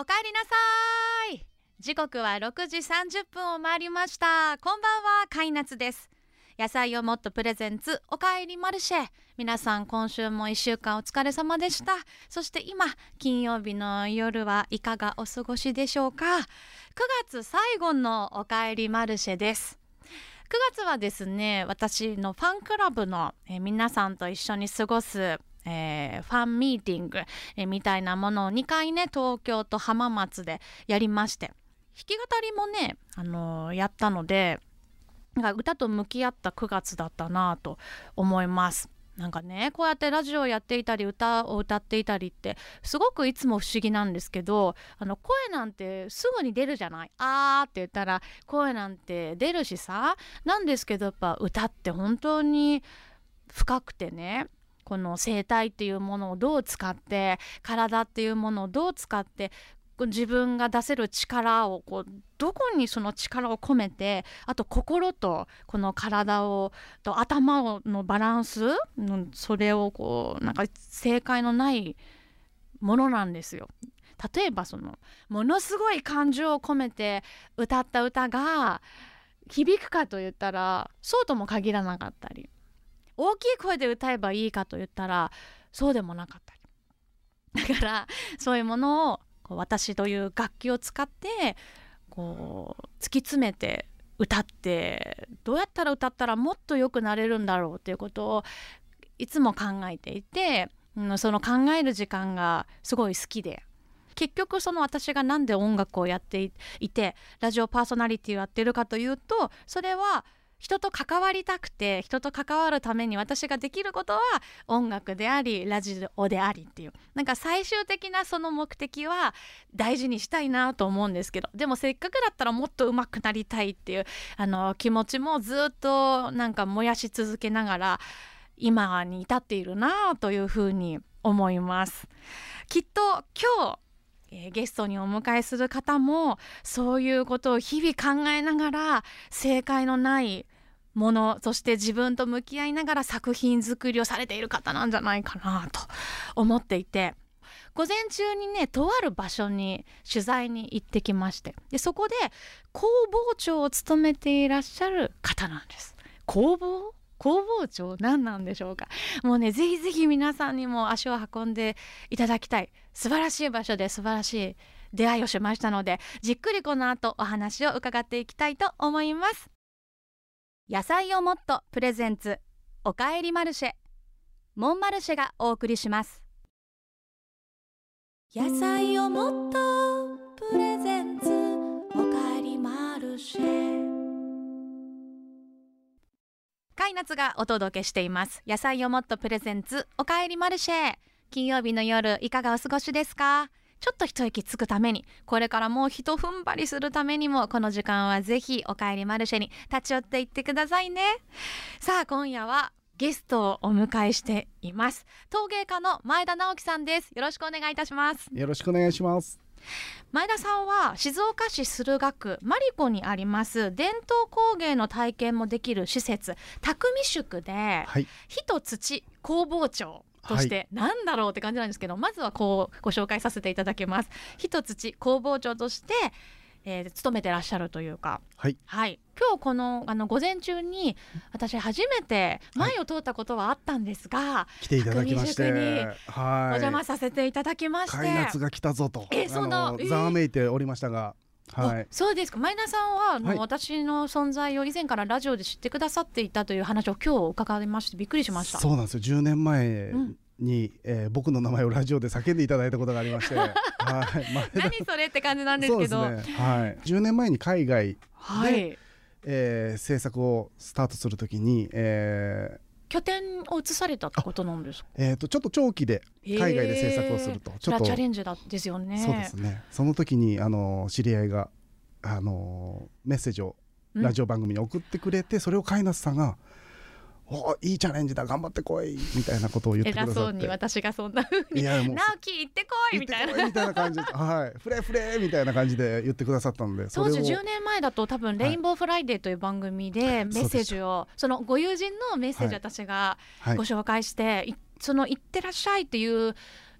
おかえりなさい。時刻は6時30分を回りました。こんばんはカイナツです。野菜をもっとプレゼンツおかえりマルシェ。皆さん今週も1週間お疲れ様でした。そして今金曜日の夜はいかがお過ごしでしょうか。9月最後のおかえりマルシェです。9月はですね私のファンクラブの、皆さんと一緒に過ごすえー、ファンミーティング、え、みたいなものを2回ね東京と浜松でやりまして。弾き語りもね、あのー、やったのでなんか歌と向き合った9月だったなと思います。なんかねこうやってラジオをやっていたり歌を歌っていたりってすごくいつも不思議なんですけどあの声なんてすぐに出るじゃない？あーって言ったら声なんて出るしさ？なんですけどやっぱ歌って本当に深くてねこの声帯っていうものをどう使って体っていうものをどう使って自分が出せる力をこうどこにその力を込めてあと心とこの体をと頭のバランスそれをこうなんか正解のないものなんですよ。例えばそのものすごい感情を込めて歌った歌が響くかと言ったらそうとも限らなかったり大きい声で歌えばいいかと言ったらそうでもなかった。りだからそういうものをこう私という楽器を使ってこう突き詰めて歌ってどうやったら歌ったらもっと良くなれるんだろうっていうことをいつも考えていて、うん、その考える時間がすごい好きで結局その私が何で音楽をやっていてラジオパーソナリティをやってるかというとそれは人と関わりたくて人と関わるために私ができることは音楽でありラジオでありっていうなんか最終的なその目的は大事にしたいなと思うんですけどでもせっかくだったらもっと上手くなりたいっていうあの気持ちもずっとなんか燃やし続けながら今に至っているなというふうに思います。きっと今日、ゲストにお迎えする方もそういうことを日々考えながら正解のないものそして自分と向き合いながら作品作りをされている方なんじゃないかなと思っていて午前中にねとある場所に取材に行ってきましてでそこで工房長を務めていらっしゃる方なんです。工房？工房長何なんでしょうか。もうねぜひぜひ皆さんにも足を運んでいただきたい。素晴らしい場所で素晴らしい出会いをしましたのでじっくりこの後お話を伺っていきたいと思います。野菜をもっとプレゼンツ。おかえりマルシェ。モンマルシェがお送りします。野菜をもっとプレゼンツ。おかえりマルシェ。カイナツがお届けしています。野菜をもっとプレゼンツ。おかえりマルシェ。金曜日の夜いかがお過ごしですか？ちょっと一息つくためにこれからもう一踏ん張りするためにもこの時間はぜひおかえりマルシェに立ち寄っていってくださいね。さあ今夜はゲストをお迎えしています。陶芸家の前田直樹さんです。よろしくお願いいたします。よろしくお願いします。前田さんは静岡市駿河区マリコにあります。伝統工芸の体験もできる施設匠宿で、はい、火と土工房長として何だろうって感じなんですけど、はい、まずはこうご紹介させていただきます。火と土工房長としてえー、勤めてらっしゃるというか、はい、はい、今日このあの午前中に私初めて前を通ったことはあったんですが、はい、来ていただきまして。はいお邪魔させていただきまして。開夏が来たぞと。えー、そのざわめいておりましたが。はい、そうですか。前田さんはあの、はい、私の存在を以前からラジオで知ってくださっていたという話を今日伺いましてびっくりしました。そうなんですよ。10年前に、えー、僕の名前をラジオで叫んでいただいたことがありまして、はい、何それって感じなんですけど、ね、はい、10年前に海外で、はい、えー、制作をスタートするときに、えー、拠点を移されたってことなんですか？えっ、ー、とちょっと長期で海外で制作をすると、ちょっとチャレンジだですよね。そうですね。その時にあの知り合いがあのメッセージをラジオ番組に送ってくれて、うん、それを飼い主さんがおいいチャレンジだ頑張ってこいみたいなことを言ってくださって。偉そうに私がそんなふうに「直樹行ってこい」みたいな。みたいな感じで「はい。フレフレ」みたいな感じで言ってくださったので当時10年前だと多分「レインボーフライデー」という番組でメッセージを、はい、そのご友人のメッセージ私がご紹介して、はい、その「行ってらっしゃい」っていう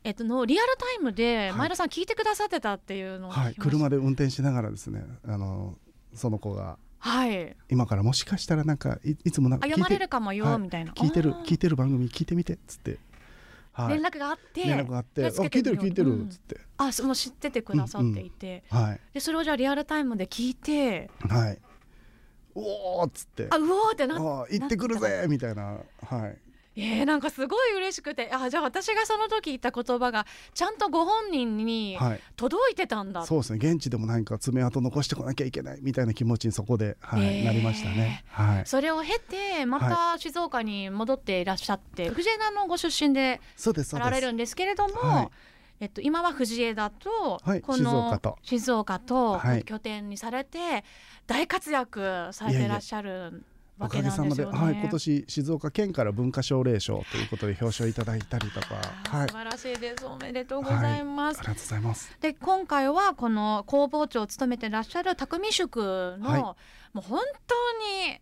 えっとのリアルタイムではい。前田さん聞いてくださってたっていうのをはい、車で運転しながらですねあのその子がはい。今からもしかしたらなんかいいつもなんあか聞いて読まれるかもよ、はい。みたいな。聞いてる聞いてる番組聞いてみてっつって、はい、連絡があって連絡があって「あ聞いてる聞いてる」うん。っつって、あそもう知っててくださっていて、はい。でそれをじゃあリアルタイムで聞いて。はい。おおっつって。あうおーってな行ってくるぜみたいな。はいえー、なんかすごい嬉しくて。あじゃあ私がその時言った言葉がちゃんとご本人にはい。届いてたんだ、そうですね。現地でも何か爪痕残してこなきゃいけないみたいな気持ちにそこで、はいえ。ーなりましたね。はい。それを経てまた静岡に戻っていらっしゃって、藤枝のご出身でそうですそうです。あられるんですけれども、はい。えっと、今は藤枝と、はいこの静岡と。静岡とはい。拠点にされて大活躍されていらっしゃるわおけかげさまで、ね。はい、今年静岡県から文化奨励賞ということで表彰いただいたりとか。はい。素晴らしいです。おめでとうございます。ありがとうございます。で今回はこの工房長を務めてらっしゃる匠宿の、はい。もう本当に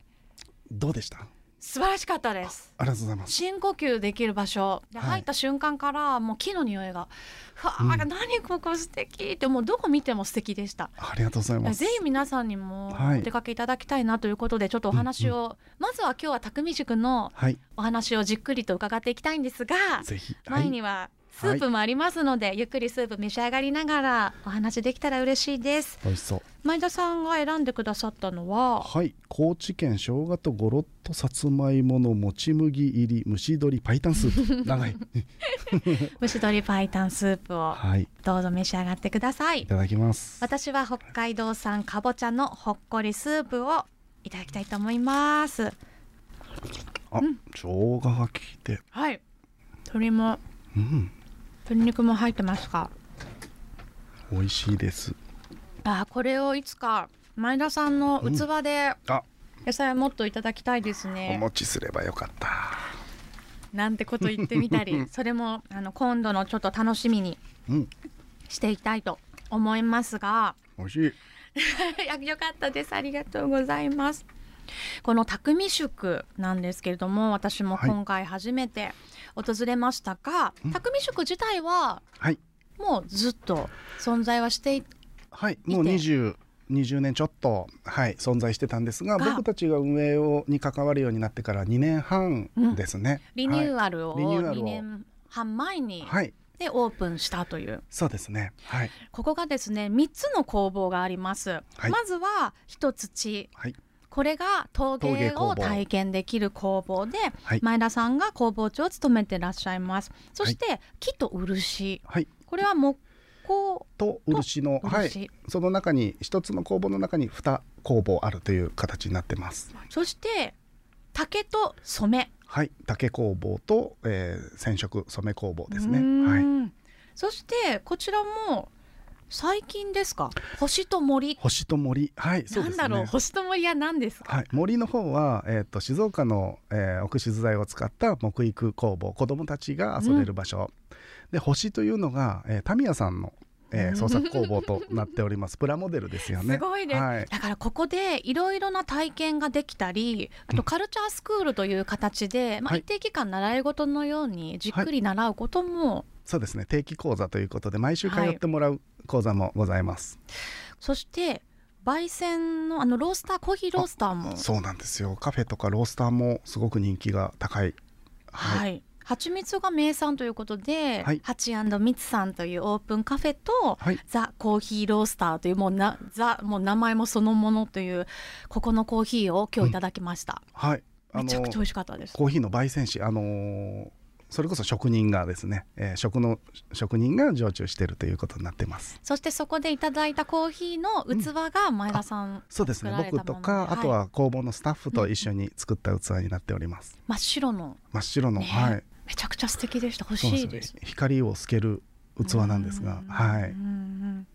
どうでした？素晴らしかったです。ありがとうございます。深呼吸できる場所。ではい。入った瞬間からもう木の匂いがふわー、うん。何ここ素敵ってもうどこ見ても素敵でした。ありがとうございます。ぜひ皆さんにもはい。お出かけいただきたいなということでちょっとお話を、まずは今日は匠塾のはい。お話をじっくりと伺っていきたいんですがぜひ。前にはスープもありますので、ゆっくりスープ召し上がりながらお話できたら嬉しいです。美味しそう。前田さんが選んでくださったのは？はい。高知県生姜とゴロッとさつまいものもち麦入り蒸し鶏パイタンスープ。長い。蒸し鶏白湯スープをはい。どうぞ召し上がってください。いただきます。私は北海道産かぼちゃのほっこりスープをいただきたいと思います。あ、生姜が効いて。はい。鶏も。うん鶏肉も入ってますか？美味しいです。あこれをいつか前田さんの器であ。野菜をもっといただきたいですおね、持ちすればよかった。なんてこと言ってみたり。それもあの今度のちょっと楽しみにうん。していきたいと思いますが。美味しい。よかったです。ありがとうございますこの匠宿なんですけれども私も今回初めて訪れましたが、うん。匠宿自体ははい。もうずっと存在はしていはい。もう見て20 20年ちょっと、はい、存在してたんですがが僕たちが運営をに関わるようになってから2年半ですね、リニューアルをはい。リニューアル2を年半前にはい、はい、でオープンしたという。そうですね。はい。ここがですね3つの工房があります、はい。まずは一土はいこれが陶陶芸芸を体験できる工房ではい。前田さんが工房長を務めてらっしゃいます。そして木と漆。はい。これは木工と漆のはい。漆、その中に一つの工房の中に2工房あるという形になってます。そして竹と染め。はい。竹工房と、えー染色染め工房ですね。はい。んそしてこちらも最近ですか？星と森。星と森。はいそうですね。なんだろう？星と森は何ですか？はい、森の方は、えー、と静岡の、えー奥静材を使った木育工房。子どもたちが遊べる場所、で星というのが、えータミヤさんの、えーうん。創作工房となっております。プラモデルですよね。すごいです、はい、だからここでいろいろな体験ができたりあうん。とカルチャースクールという形で、まあ、はい。一定期間習い事のようにじっくり習うことも、そうですね。定期講座ということで毎週通ってもらう講座もございます、そして焙煎のあのロースターコーヒーロースターも。そうなんですよ。カフェとかロースターもすごく人気が高い。はい、蜂蜜が名産ということで、はい。ハチミツさんというオープンカフェと、はい。ザ・コーヒーロースターというもうなザもう名前もそのものというここのコーヒーを今日いただきました、はい。あのめちゃくちゃ美味しかったです。コーヒーの焙煎士あのーそれこそ職人がですね、えー食の職人が常駐しているということになってます。そしてそこでいただいたコーヒーの器が前田さん、そうですね。僕とか、はい。あとは工房のスタッフと一緒に作った器になっております、真っ白の。真っ白の、ね。はい。めちゃくちゃ素敵でした。欲しいです。よ光を透ける器なんですがうん。はい。うんうん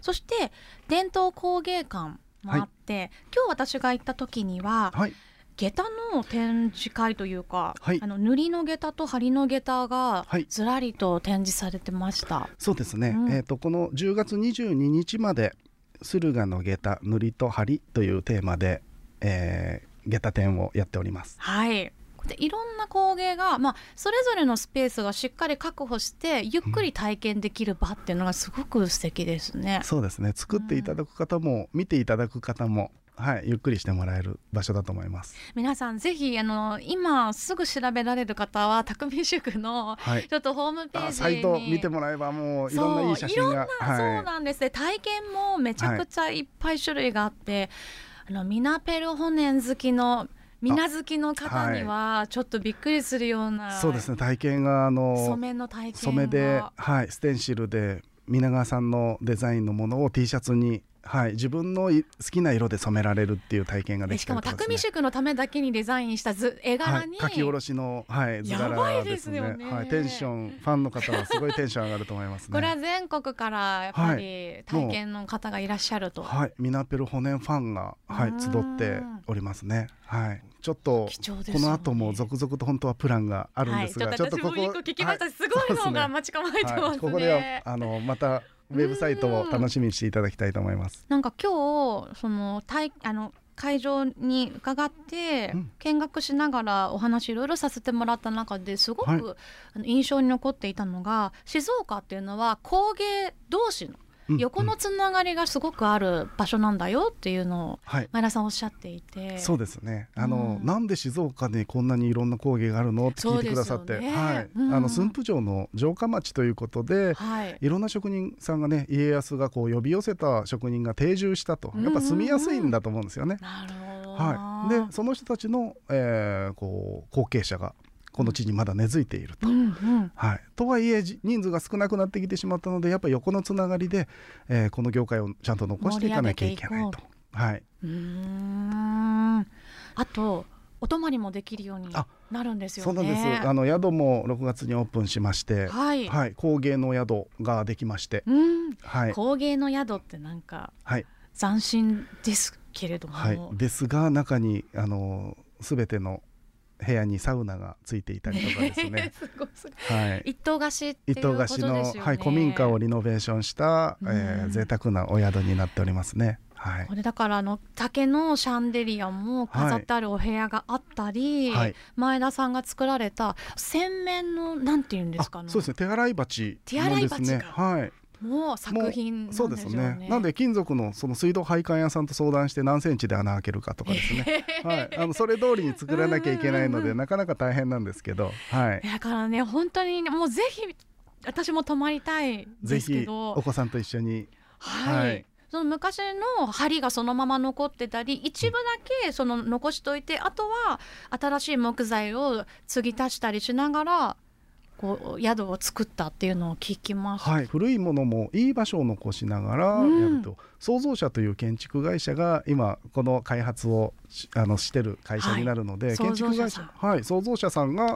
そして伝統工芸館もあって、今日私が行った時にははい下駄の展示会というか、はい。あの塗りの下駄と針の下駄がはい。ずらりと展示されてました。そうですね、うん。えっ、とこの10月22日まで駿河の下駄塗りと針というテーマで、えー、下駄展をやっております。はい。でいろんな工芸が、まあ、それぞれのスペースがしっかり確保してゆっくり体験できる場っていうのがすごく素敵ですね。そうですね。作っていただく方も、見ていただく方もはい、ゆっくりしてもらえる場所だと思います。皆さんぜひあの今すぐ調べられる方は匠宿のはい、ちょっとホームページサイト見てもらえばもういろんないい写真が、そうはなんです。ね体験もめちゃくちゃいっぱい種類があって、あのミナペルホネン好きのミナ好きの方にはちょっとびっくりするような、い、そうですね体験があの染めの体験が。染めで、はい、ステンシルで皆川さんのデザインのものを T シャツに、はい、自分のい好きな色で染められるっていう体験ができでしたかも匠宿のためだけにデザインした図絵柄に、はい、書き下ろしの、はい、図柄ですね。すよね。はい、テンションファンの方はすごいテンション上がると思いますね。これは全国からやっぱりはい。体験の方がいらっしゃると、はい、ミナペルホネンファンが、はい、集っておりますね。はい、ちょっと、この後も続々と本当はプランがあるんですが、はい、ちょっと私も一個聞きました、はいすごいのが待ち構えてますここではあのまたウェブサイトを楽しみにしていただきたいと思います。なんか今日その体あの会場に伺ってうん。見学しながらお話いろいろさせてもらった中ですごく、印象に残っていたのが静岡っていうのは工芸同士のうん横のつながりがすごくある場所なんだよっていうのをはい。前田さんおっしゃっていて。そうですね。あの、うん。なんで静岡にこんなにいろんな工芸があるのって聞いてくださって、ね。はい、うん。あの駿府城の城下町ということで、はい。いろんな職人さんがね家康がこう呼び寄せた職人が定住したと。やっぱ住みやすいんだと思うんですよね。なるほど。はい、でその人たちの、えーこう後継者がこの地にまだ根付いていると。うんうん。はい、とはいえじ人数が少なくなってきてしまったのでやっぱり横のつながりで、えーこの業界をちゃんと残していかなきゃいけないと。はい、うーん。あとお泊まりもできるようにあなるんですよね。そうなんです。あの宿も6月にオープンしまして、はい、はい、工芸の宿ができまして、うん、はい。工芸の宿ってなんかはい。斬新ですけれども、はい、ですが中にあの全ての部屋にサウナがついていたりとかですね。はい。一棟貸しっていう一棟貸しの。はい、古民家をリノベーションした、えーうん。贅沢なお宿になっておりますね。はい。これだからあの竹のシャンデリアも飾ってあるお部屋があったり、はい。前田さんが作られた洗面のなんていうんですかね。あそうですね。手洗い鉢手洗い鉢が。はいもう作品なんでしょそううですね。ね。なんで金属のその水道配管屋さんと相談して何センチで穴開けるかとかですね。はい。あのそれ通りに作らなきゃいけないのでなかなか大変なんですけど。はい。だからね本当にもうぜひ私も泊まりたいですけど。お子さんと一緒に。はい、はい。その昔の梁がそのまま残ってたり一部だけその残しといてあとは新しい木材を継ぎ足したりしながらこう宿を作ったっていうのを聞きました。はい、古いものもいい場所を残しながらやると、創造者という建築会社が今この開発をしあのしてる会社になるので、はい。建築会社はい。創造者さんが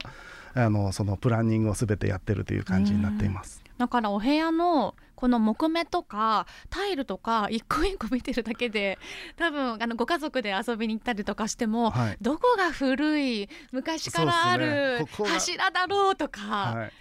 あのそのプランニングをすべてやってるという感じになっています。だからお部屋のこの木目とかタイルとか一個一個見てるだけで多分あのご家族で遊びに行ったりとかしても、はい。どこが古い昔からある柱だろうとか、はい、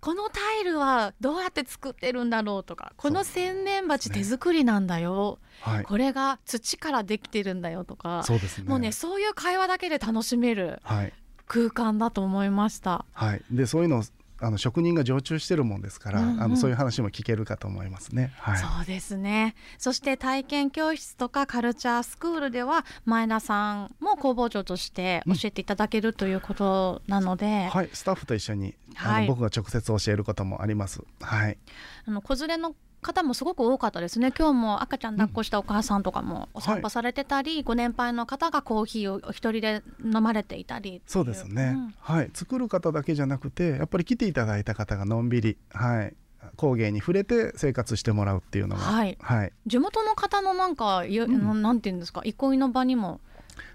このタイルはどうやって作ってるんだろうとかこの洗面鉢手作りなんだよ、はい、これが土からできてるんだよとかそうですね。もうねそういう会話だけで楽しめるはい。空間だと思いました。はい、でそういうのをあの職人が常駐してるもんですから、うんうんあのそういう話も聞けるかと思いますね。はい。そうですねそして体験教室とかカルチャースクールでは前田さんも工房長として教えていただけるということなので、はい、スタッフと一緒に、あはいの僕が直接教えることもあります。はい。あの子連れの方もすごく多かったですね。今日も赤ちゃん抱っこしたお母さんとかもお散歩されてたり、ご年配の方がコーヒーをお一人で飲まれていたりそうですね、うん。はい。作る方だけじゃなくてやっぱり来ていただいた方がのんびり、はい、工芸に触れて生活してもらうっていうのが、はい。はい、地元の方のなんか、よん。なんていうんですか？憩いの場にも。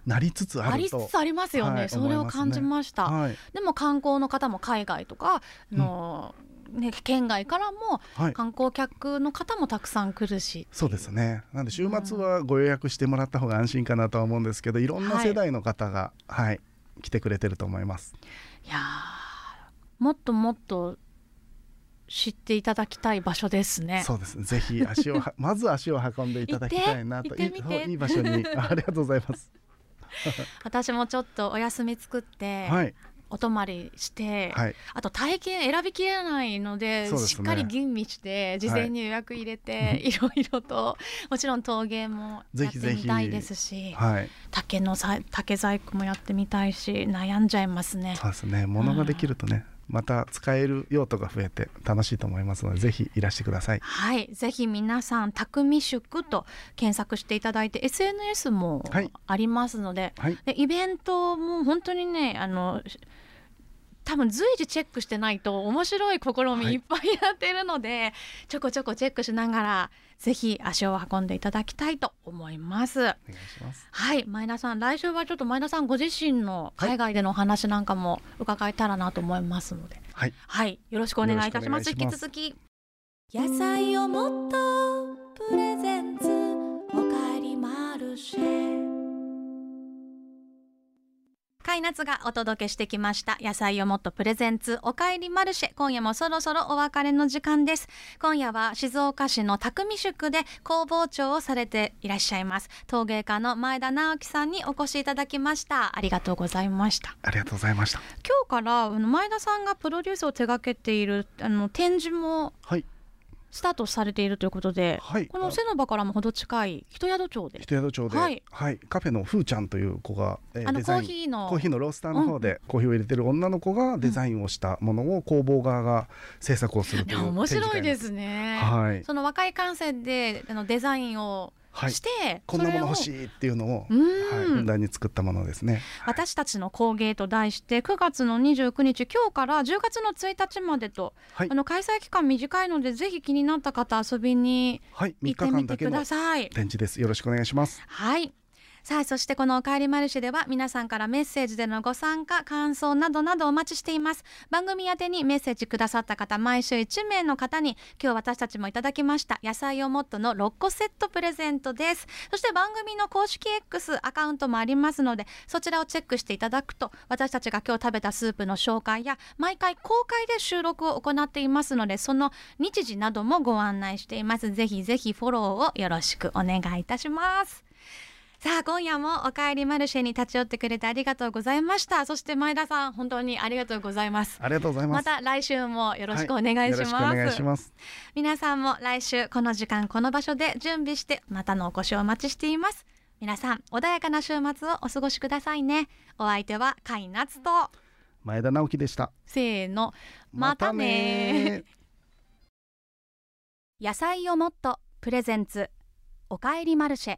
なりつつあありつつありますよね、はいそれを感じました。はい。でも観光の方も海外とかあの、ね、県外からもはい、観光客の方もたくさん来るし。そうですね。なんで週末はご予約してもらった方が安心かなとは思うんですけどい。ろんな世代の方が、はい来てくれてると思います。いやーもっともっと知っていただきたい場所ですね。そうですね。ぜひ足をは まず足を運んでいただきたいなといいいい場所に。あありがとうございます。私もちょっとお休み作って、はいお泊まりして、はい。あと体験選びきれないのでね。しっかり吟味して事前に予約入れて、い、ろいろともちろん陶芸もやってみたいですしはい竹のさ竹細工もやってみたいし悩んじゃいますね。そうですね。物ができるとねまた使える用途が増えて楽しいと思いますのでぜひいらしてください。はい、ぜひ皆さん匠宿と検索していただいて SNS もはい。ありますので,、はい。でイベントも本当にねあの多分随時チェックしてないと面白い試みはいいっぱいやってるので、ちょこちょこチェックしながらぜひ足を運んでいただきたいと思います。お願いします。はい。前田さん来週はちょっと前田さんご自身の海外でのお話なんかも伺えたらなと思いますので、はい。はい。よろしくお願いいたします。引き続き。野菜をもっとプレゼンツ。おかえりマルシェ海夏がお届けしてきました。野菜をもっとプレゼンツ。おかえりマルシェ。今夜もそろそろお別れの時間です。今夜は静岡市の匠宿で工房長をされていらっしゃいます。陶芸家の前田直樹さんにお越しいただきました。ありがとうございました。ありがとうございました。今日から前田さんがプロデュースを手掛けているあの展示もはいスタートされているということで、はい。この瀬の場からも程近い人宿町で、人宿町で、ははい。いカフェのふーちゃんという子が、えーあのコーヒーの。コーヒーのロースターの方でコーヒーを入れてる女の子がデザインをしたものを工房側が制作をするという面白いで展すね。示会なんです。その若い感性であのデザインをはい、はいして、こんなもの欲い。しいっていうのを、うんはい、ふんだんに作ったものですね。私たちの工芸と題して9月の29日今日から10月の1日までと、はいあの開催期間短いのでぜひ気になった方遊びにはい、3行ってみてくだけのださい。展示です。よろしくお願いします。はいさあそしてこの「おかえりマルシェ」では皆さんからメッセージでのご参加感想などなどお待ちしています。番組宛にメッセージくださった方毎週1名の方に今日私たちもいただきました野菜をもっとの6個セットプレゼントです。そして番組の公式 X アカウントもありますのでそちらをチェックしていただくと私たちが今日食べたスープの紹介や毎回公開で収録を行っていますのでその日時などもご案内しています。ぜひぜひフォローをよろしくお願いいたします。さあ今夜もおかえりマルシェに立ち寄ってくれてありがとうございました。そして前田さん本当にありがとうございます。ありがとうございま。ますた来週もよろしくお願いします,、よろしくお願いします。皆さんも来週この時間この場所で準備してまたのお越しをお待ちしています。皆さん穏やかな週末をお過ごしくださいね。お相手は甲斐夏と。前田直樹でした。せーの。またね野菜をもっとプレゼンツ。おかえりマルシェ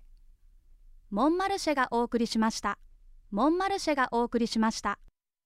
モンマルシェがお送りしました。モンマルシェがお送りしました。